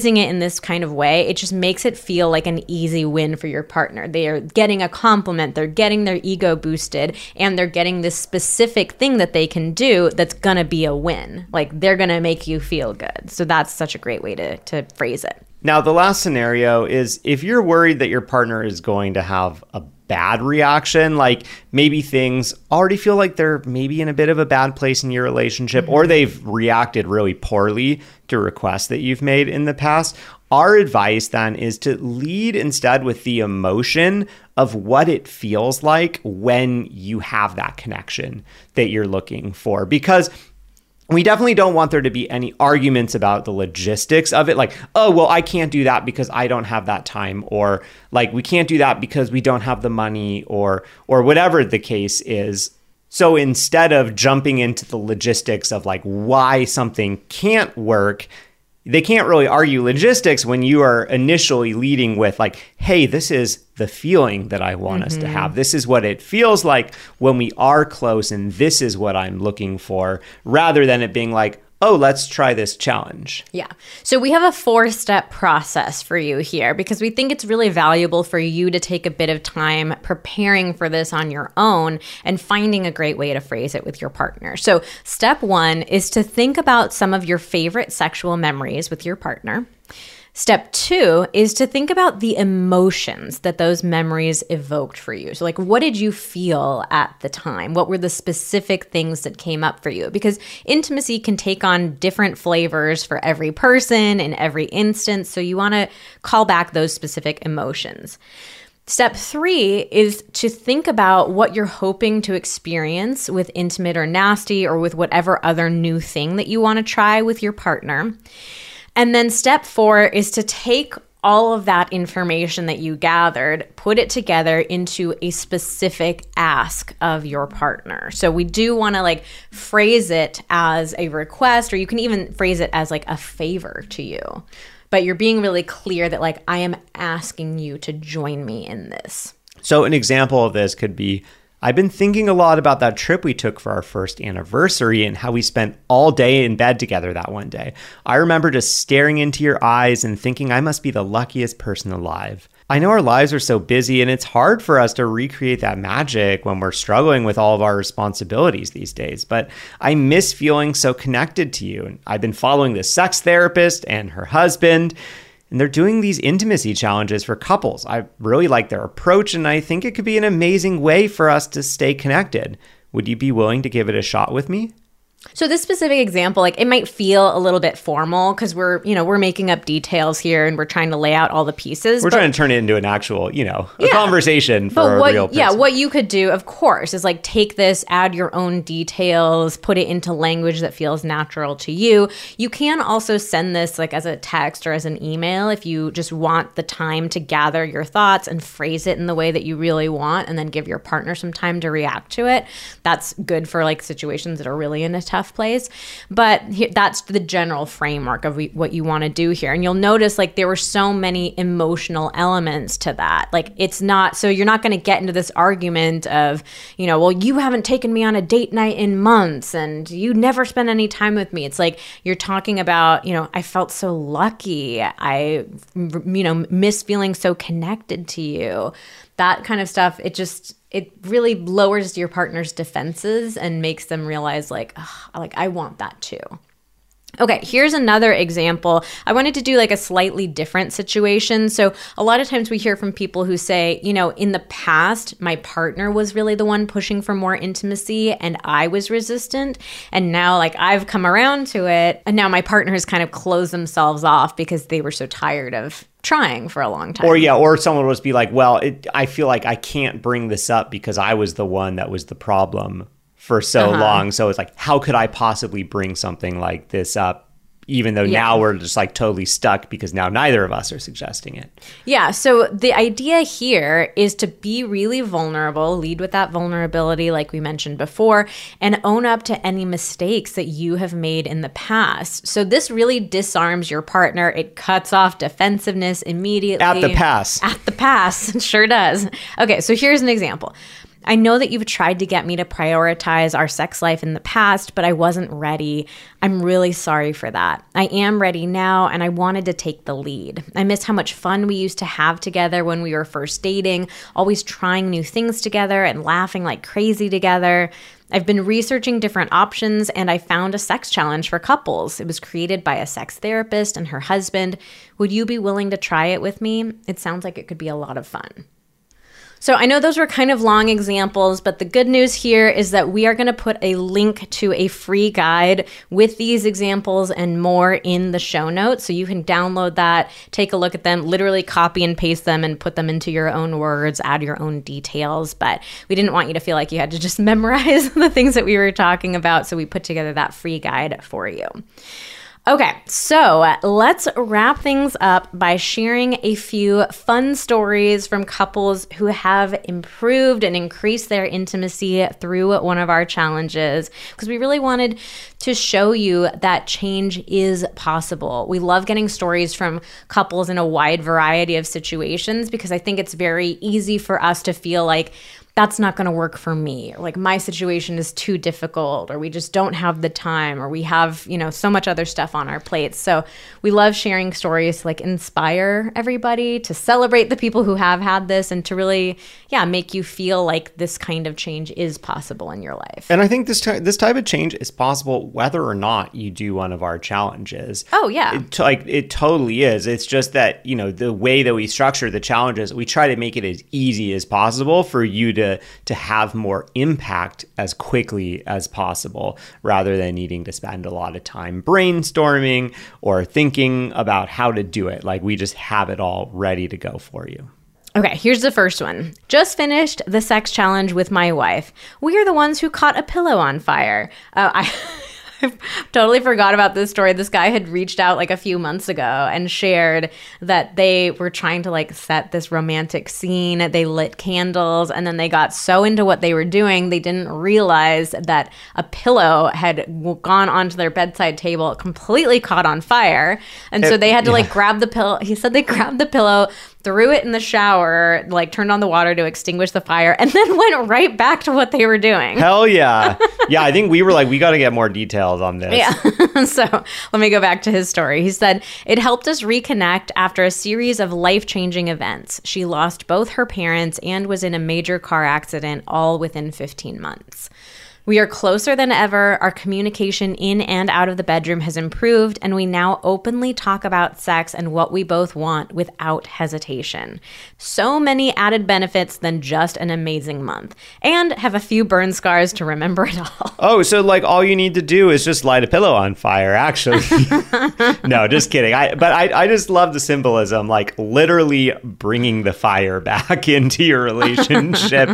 phrasing it in this kind of way, it just makes it feel like an easy win for your partner. They are getting a compliment, they're getting their ego boosted, and they're getting this specific thing that they can do that's gonna be a win. Like they're gonna make you feel good. So that's such a great way to, to phrase it. Now, the last scenario is if you're worried that your partner is going to have a bad reaction. Like maybe things already feel like they're maybe in a bit of a bad place in your relationship, mm-hmm. or they've reacted really poorly to requests that you've made in the past. Our advice then is to lead instead with the emotion of what it feels like when you have that connection that you're looking for. Because we definitely don't want there to be any arguments about the logistics of it like oh well i can't do that because i don't have that time or like we can't do that because we don't have the money or or whatever the case is. So instead of jumping into the logistics of like why something can't work they can't really argue logistics when you are initially leading with like hey this is the feeling that i want mm-hmm. us to mm-hmm. have this is what it feels like when we are close and this is what i'm looking for rather than it being like oh, let's try this challenge. Yeah. So we have a four step process for you here because we think it's really valuable for you to take a bit of time preparing for this on your own and finding a great way to phrase it with your partner. So, step one is to think about some of your favorite sexual memories with your partner. Step two is to think about the emotions that those memories evoked for you. So, like, what did you feel at the time? What were the specific things that came up for you? Because intimacy can take on different flavors for every person in every instance. So, you want to call back those specific emotions. Step three is to think about what you're hoping to experience with intimate or nasty or with whatever other new thing that you want to try with your partner. And then step four is to take all of that information that you gathered, put it together into a specific ask of your partner. So we do want to like phrase it as a request, or you can even phrase it as like a favor to you. But you're being really clear that like I am asking you to join me in this. So an example of this could be I've been thinking a lot about that trip we took for our first anniversary and how we spent all day in bed together that one day. I remember just staring into your eyes and thinking I must be the luckiest person alive. I know our lives are so busy and it's hard for us to recreate that magic when we're struggling with all of our responsibilities these days, but I miss feeling so connected to you. I've been following this sex therapist and her husband and they're doing these intimacy challenges for couples. I really like their approach, and I think it could be an amazing way for us to stay connected. Would you be willing to give it a shot with me? So this specific example, like it might feel a little bit formal because we're, you know, we're making up details here and we're trying to lay out all the pieces. We're trying to turn it into an actual, you know, a Yeah. conversation for but a what, real person. yeah, what you could do, of course, is like take this, add your own details, put it into language that feels natural to you. You can also send this like as a text or as an email if you just want the time to gather your thoughts and phrase it in the way that you really want, and then give your partner some time to react to it. That's good for like situations that are really in a tough place. But that's the general framework of what you want to do here. And you'll notice like there were so many emotional elements to that. Like it's not, so you're not going to get into this argument of, you know, well, you haven't taken me on a date night in months and you never spend any time with me. It's like you're talking about, you know, I felt so lucky. I, you know, miss feeling so connected to you. That kind of stuff. It just, it really lowers your partner's defenses and makes them realize like "Ugh, like I want that too. Okay, here's another example. I wanted to do like a slightly different situation. So, a lot of times we hear from people who say, you know, in the past, my partner was really the one pushing for more intimacy and I was resistant. And now, like, I've come around to it. And now my partner has kind of closed themselves off because they were so tired of trying for a long time. Or yeah, or someone just be like, "Well, it, I feel like I can't bring this up because I was the one that was the problem for so Uh-huh. long." So it's like, how could I possibly bring something like this up? Even though now we're just like totally stuck because now neither of us are suggesting it. Yeah. So the idea here is to be really vulnerable, lead with that vulnerability, like we mentioned before, and own up to any mistakes that you have made in the past. So this really disarms your partner. It cuts off defensiveness immediately. At the pass. At the pass. It sure does. Okay. So here's an example. I know that you've tried to get me to prioritize our sex life in the past, but I wasn't ready. I'm really sorry for that. I am ready now, and I wanted to take the lead. I miss how much fun we used to have together when we were first dating, always trying new things together and laughing like crazy together. I've been researching different options and I found a sex challenge for couples. It was created by a sex therapist and her husband. Would you be willing to try it with me? It sounds like it could be a lot of fun. So I know those were kind of long examples, but the good news here is that we are going to put a link to a free guide with these examples and more in the show notes. So you can download that, take a look at them, literally copy and paste them and put them into your own words, add your own details. But we didn't want you to feel like you had to just memorize the things that we were talking about. So we put together that free guide for you. Okay, so let's wrap things up by sharing a few fun stories from couples who have improved and increased their intimacy through one of our challenges because we really wanted to show you that change is possible. We love getting stories from couples in a wide variety of situations because I think it's very easy for us to feel like that's not going to work for me or like my situation is too difficult or we just don't have the time or we have you know so much other stuff on our plates so we love sharing stories to like inspire everybody to celebrate the people who have had this and to really yeah make you feel like this kind of change is possible in your life And I think this ty- this type of change is possible whether or not you do one of our challenges. Oh, yeah. it, t- like it totally is. It's just that you know the way that we structure the challenges, we try to make it as easy as possible for you to to have more impact as quickly as possible, rather than needing to spend a lot of time brainstorming or thinking about how to do it. Like we just have it all ready to go for you. Okay, here's the first one. Just finished the sex challenge with my wife. We are the ones who caught a pillow on fire. Uh, I. I totally forgot about this story. This guy had reached out like a few months ago and shared that they were trying to like set this romantic scene. They lit candles and then they got so into what they were doing, they didn't realize that a pillow had gone onto their bedside table, completely caught on fire. And so they had to like grab the pillow. He said they grabbed the pillow, threw it in the shower, like turned on the water to extinguish the fire, and then went right back to what they were doing. Hell yeah, yeah. I think we were like, we got to get more details on this. Yeah. so let me go back to his story. He said, It helped us reconnect after a series of life changing events. She lost both her parents and was in a major car accident all within 15 months. We are closer than ever. Our communication in and out of the bedroom has improved, and we now openly talk about sex and what we both want without hesitation. So many added benefits than just an amazing month, and have a few burn scars to remember it all. Oh, so like all you need to do is just light a pillow on fire, actually. no, just kidding. I but I, I just love the symbolism, like literally bringing the fire back into your relationship.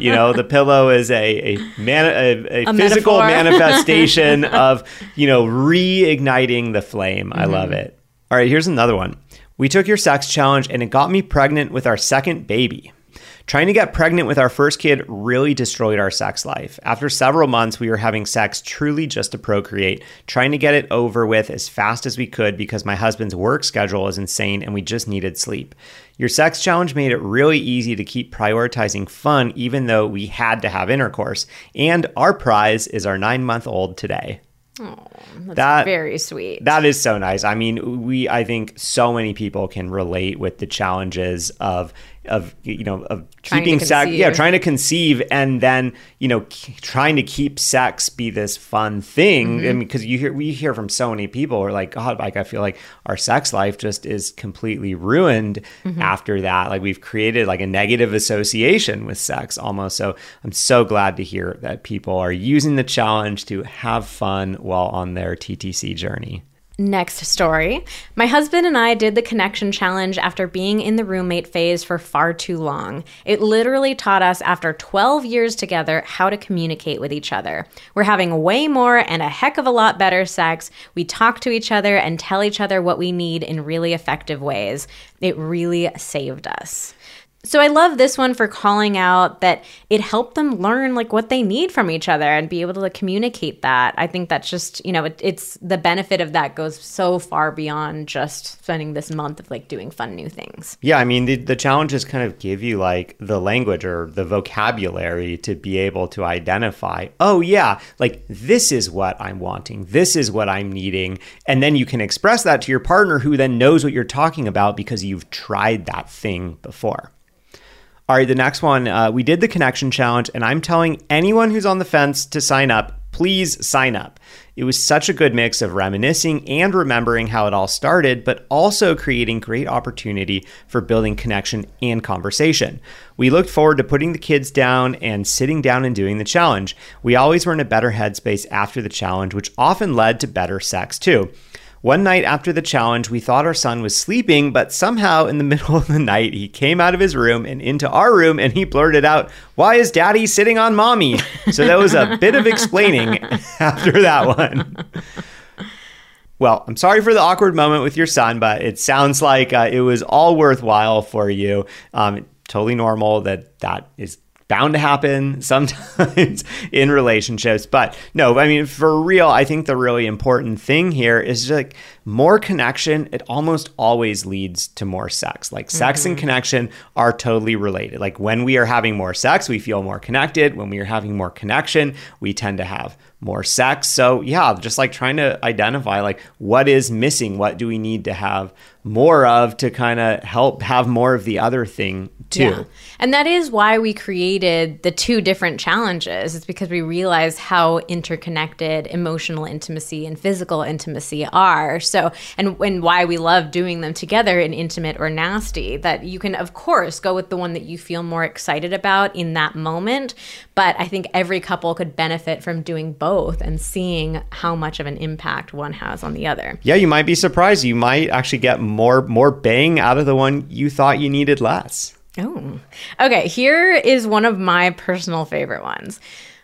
you know, the pillow is a a, man, a, a, A physical manifestation of, you know, reigniting the flame. I love mm-hmm. it. All right, here's another one. We took your sex challenge and it got me pregnant with our second baby. Trying to get pregnant with our first kid really destroyed our sex life. After several months, we were having sex truly just to procreate, trying to get it over with as fast as we could because my husband's work schedule is insane and we just needed sleep. Your sex challenge made it really easy to keep prioritizing fun, even though we had to have intercourse. And our prize is our nine month old today. that Very sweet. that is so nice. I mean, we I think so many people can relate with the challenges of of you know of Trying keeping sex yeah trying to conceive and then you know k- trying to keep sex be this fun thing. Mm-hmm. and because you hear we hear from so many people who are like god like i feel like our sex life just is completely ruined Mm-hmm. after that. Like we've created like a negative association with sex almost. So i'm so glad to hear that people are using the challenge to have fun while on their ttc journey Next story. My husband and I did the connection challenge after being in the roommate phase for far too long. It literally taught us, after 12 years together, how to communicate with each other. We're having way more and a heck of a lot better sex. We talk to each other and tell each other what we need in really effective ways. It really saved us. So I love this one for calling out that it helped them learn like what they need from each other and be able to communicate that. I think that's just, you know, it, it's the benefit of that goes so far beyond just spending this month of like doing fun new things. Yeah, I mean, the, the challenges kind of give you like the language or the vocabulary to be able to identify, oh, yeah, like this is what I'm wanting, this is what I'm needing. And then you can express that to your partner who then knows what you're talking about because you've tried that thing before. All right, the next one, uh, we did the connection challenge, and I'm telling anyone who's on the fence to sign up, please sign up. It was such a good mix of reminiscing and remembering how it all started, but also creating great opportunity for building connection and conversation. We looked forward to putting the kids down and sitting down and doing the challenge. We always were in a better headspace after the challenge, which often led to better sex too. One night after the challenge, we thought our son was sleeping, but somehow in the middle of the night, he came out of his room and into our room and he blurted out, Why is daddy sitting on mommy? So that was a bit of explaining after that one. Well, I'm sorry for the awkward moment with your son, but it sounds like uh, it was all worthwhile for you. Um, totally normal that that is bound to happen sometimes in relationships. But no, I mean, for real, I think the really important thing here is like more connection. It almost always leads to more sex. Like sex and mm-hmm. connection are totally related. Like when we are having more sex, we feel more connected. When we are having more connection, we tend to have more sex. So, yeah, just like trying to identify like what is missing, what do we need to have more of to kind of help have more of the other thing too. Yeah. And that is why we created the two different challenges. It's because we realized how interconnected emotional intimacy and physical intimacy are. So, and, and why we love doing them together in intimate or nasty. That you can, of course, go with the one that you feel more excited about in that moment. But I think every couple could benefit from doing both and seeing how much of an impact one has on the other. Yeah, you might be surprised. You might actually get more more more bang out of the one you thought you needed less. Oh. Okay, here is one of my personal favorite ones.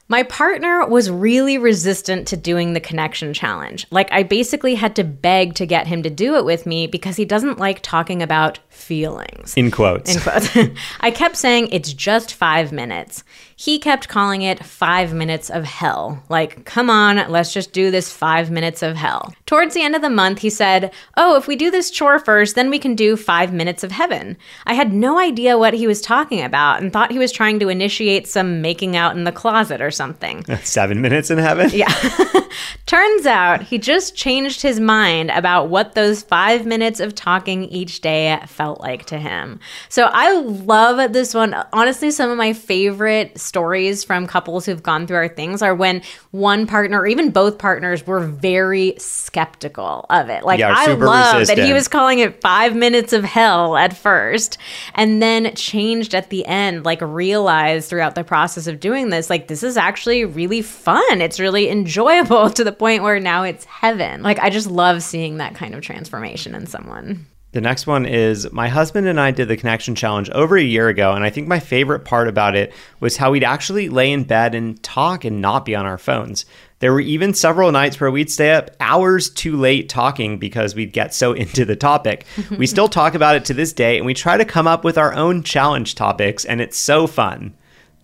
My partner was really resistant to doing the connection challenge. Like, I basically had to beg to get him to do it with me because he doesn't like talking about feelings. In quotes. In quotes. I kept saying it's just five minutes. He kept calling it five minutes of hell. Like, come on, let's just do this five minutes of hell. Towards the end of the month, he said, Oh, if we do this chore first, then we can do five minutes of heaven. I had no idea what he was talking about and thought he was trying to initiate some making out in the closet or something. Seven minutes in heaven? Yeah. Turns out he just changed his mind about what those five minutes of talking each day felt like to him. So I love this one. Honestly, some of my favorite stories from couples who've gone through our things are when one partner or even both partners were very skeptical of it. Like Yeah, I love that he was calling it five minutes of hell at first and then changed at the end, like realized throughout the process of doing this, like this is actually really fun. It's really enjoyable to the point where now it's heaven. Like I just love seeing that kind of transformation in someone. The next one is my husband and I did the connection challenge over a year ago, and I think my favorite part about it was how we'd actually lay in bed and talk and not be on our phones. There were even several nights where we'd stay up hours too late talking because we'd get so into the topic. we still talk about it to this day, and we try to come up with our own challenge topics, and it's so fun.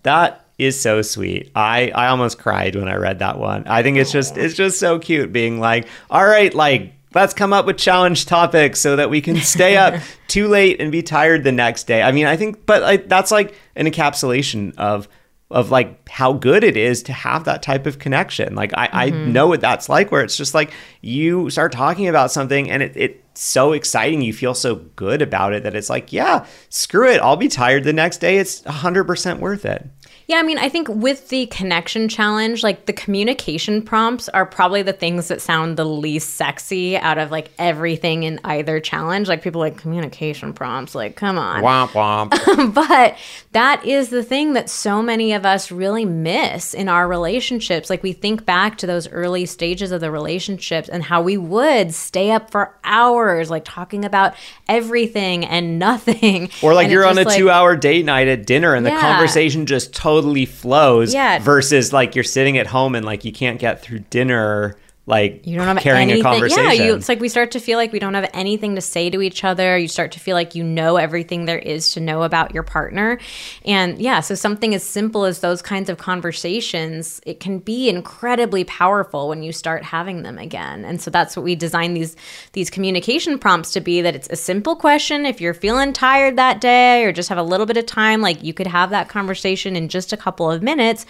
That is so sweet. I I almost cried when I read that one. I think it's just it's just so cute being like, "All right, like let's come up with challenge topics so that we can stay up too late and be tired the next day." I mean, I think but like that's like an encapsulation of of like how good it is to have that type of connection. Like I, I mm-hmm. know what that's like where it's just like you start talking about something and it, it's so exciting. You feel so good about it that it's like, yeah, screw it. I'll be tired the next day. It's 100% worth it. Yeah, I mean, I think with the connection challenge, like the communication prompts are probably the things that sound the least sexy out of like everything in either challenge. Like people like communication prompts, like come on. Womp womp. but that is the thing that so many of us really miss in our relationships. Like we think back to those early stages of the relationships and how we would stay up for hours, like talking about everything and nothing. Or like And you're on a like- two hour date night at dinner and the conversation just totally flows Yeah. versus like you're sitting at home and like you can't get through dinner like You don't have carrying anything. a conversation. Yeah, you, it's like we start to feel like we don't have anything to say to each other. You start to feel like you know everything there is to know about your partner. And yeah, so something as simple as those kinds of conversations, it can be incredibly powerful when you start having them again. And so that's what we design these these communication prompts to be that it's a simple question if you're feeling tired that day or just have a little bit of time like you could have that conversation in just a couple of minutes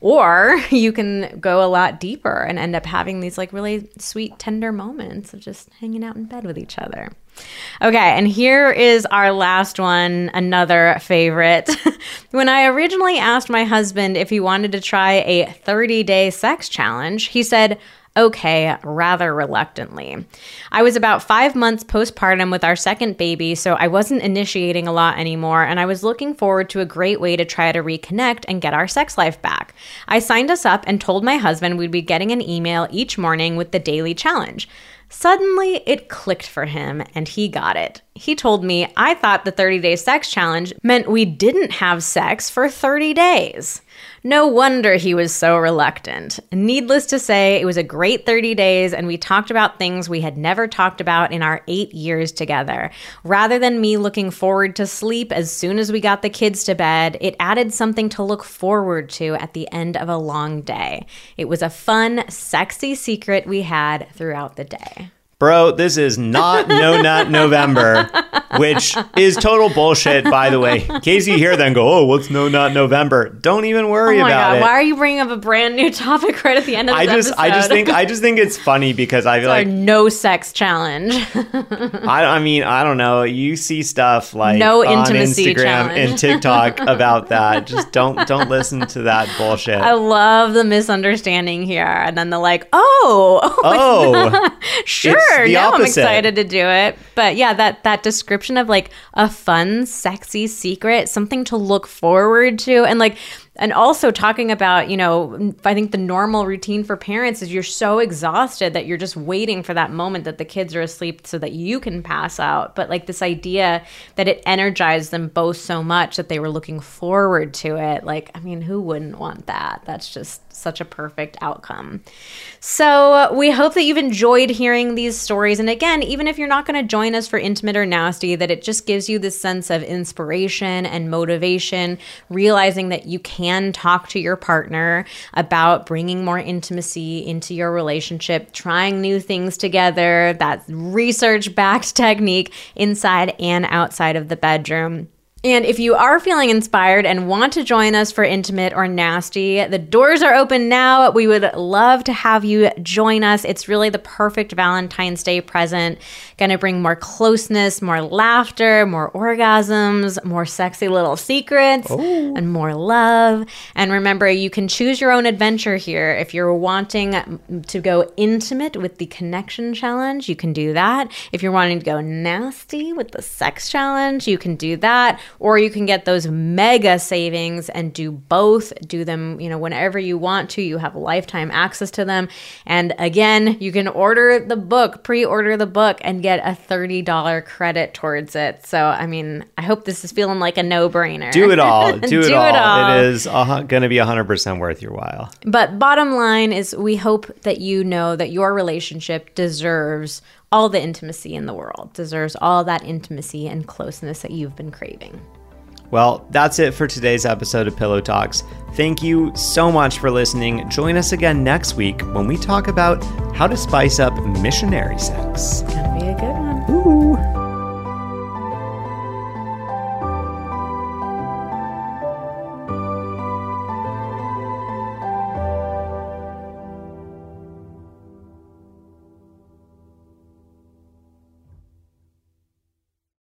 or you can go a lot deeper and end up having these like really sweet tender moments of just hanging out in bed with each other. Okay and here is our last one another favorite. When i originally asked my husband if he wanted to try a 30 day sex challenge he said okay, rather reluctantly. I was about five months postpartum with our second baby, so I wasn't initiating a lot anymore, and I was looking forward to a great way to try to reconnect and get our sex life back. I signed us up and told my husband we'd be getting an email each morning with the daily challenge. Suddenly, it clicked for him and he got it. He told me, I thought the 30 day sex challenge meant we didn't have sex for 30 days. No wonder he was so reluctant. Needless to say, it was a great 30 days, and we talked about things we had never talked about in our eight years together. Rather than me looking forward to sleep as soon as we got the kids to bed, it added something to look forward to at the end of a long day. It was a fun, sexy secret we had throughout the day. Bro, this is not No Nut November, which is total bullshit, by the way. In case you hear them go, oh, what's No Nut November? Don't even worry Oh my about god, it. why are you bringing up a brand new topic right at the end of I just, I just think, I just think it's funny because I feel like, no sex challenge. I, I mean, I don't know. You see stuff like No on intimacy Instagram challenge. and TikTok about that. Just don't, don't listen to that bullshit. I love the misunderstanding here. And then they're like, oh, oh, oh sure. The Now I'm excited to do it. But yeah, that that description of like a fun, sexy secret, something to look forward to, and like. And also talking about, you know, I think the normal routine for parents is you're so exhausted that you're just waiting for that moment that the kids are asleep so that you can pass out. But like this idea that it energized them both so much that they were looking forward to it. Like, I mean, who wouldn't want that? That's just such a perfect outcome. So we hope that you've enjoyed hearing these stories. And again, even if you're not going to join us for Intimate or Nasty, that it just gives you this sense of inspiration and motivation, realizing that you can talk to your partner about bringing more intimacy into your relationship, trying new things together, that research backed technique inside and outside of the bedroom. And if you are feeling inspired and want to join us for Intimate or Nasty, the doors are open now. We would love to have you join us. It's really the perfect Valentine's Day present. Going to bring more closeness, more laughter, more orgasms, more sexy little secrets, oh. and more love. And remember, you can choose your own adventure here. If you're wanting to go intimate with the connection challenge, you can do that. If you're wanting to go nasty with the sex challenge, you can do that or you can get those mega savings and do both do them you know whenever you want to you have lifetime access to them and again you can order the book pre-order the book and get a $30 credit towards it so i mean i hope this is feeling like a no-brainer Do it all. Do it, Do it all. all. It is uh, going to be 100% worth your while. But bottom line is, we hope that you know that your relationship deserves all the intimacy in the world, deserves all that intimacy and closeness that you've been craving. Well, that's it for today's episode of Pillow Talks. Thank you so much for listening. Join us again next week when we talk about how to spice up missionary sex. Gonna be a good one.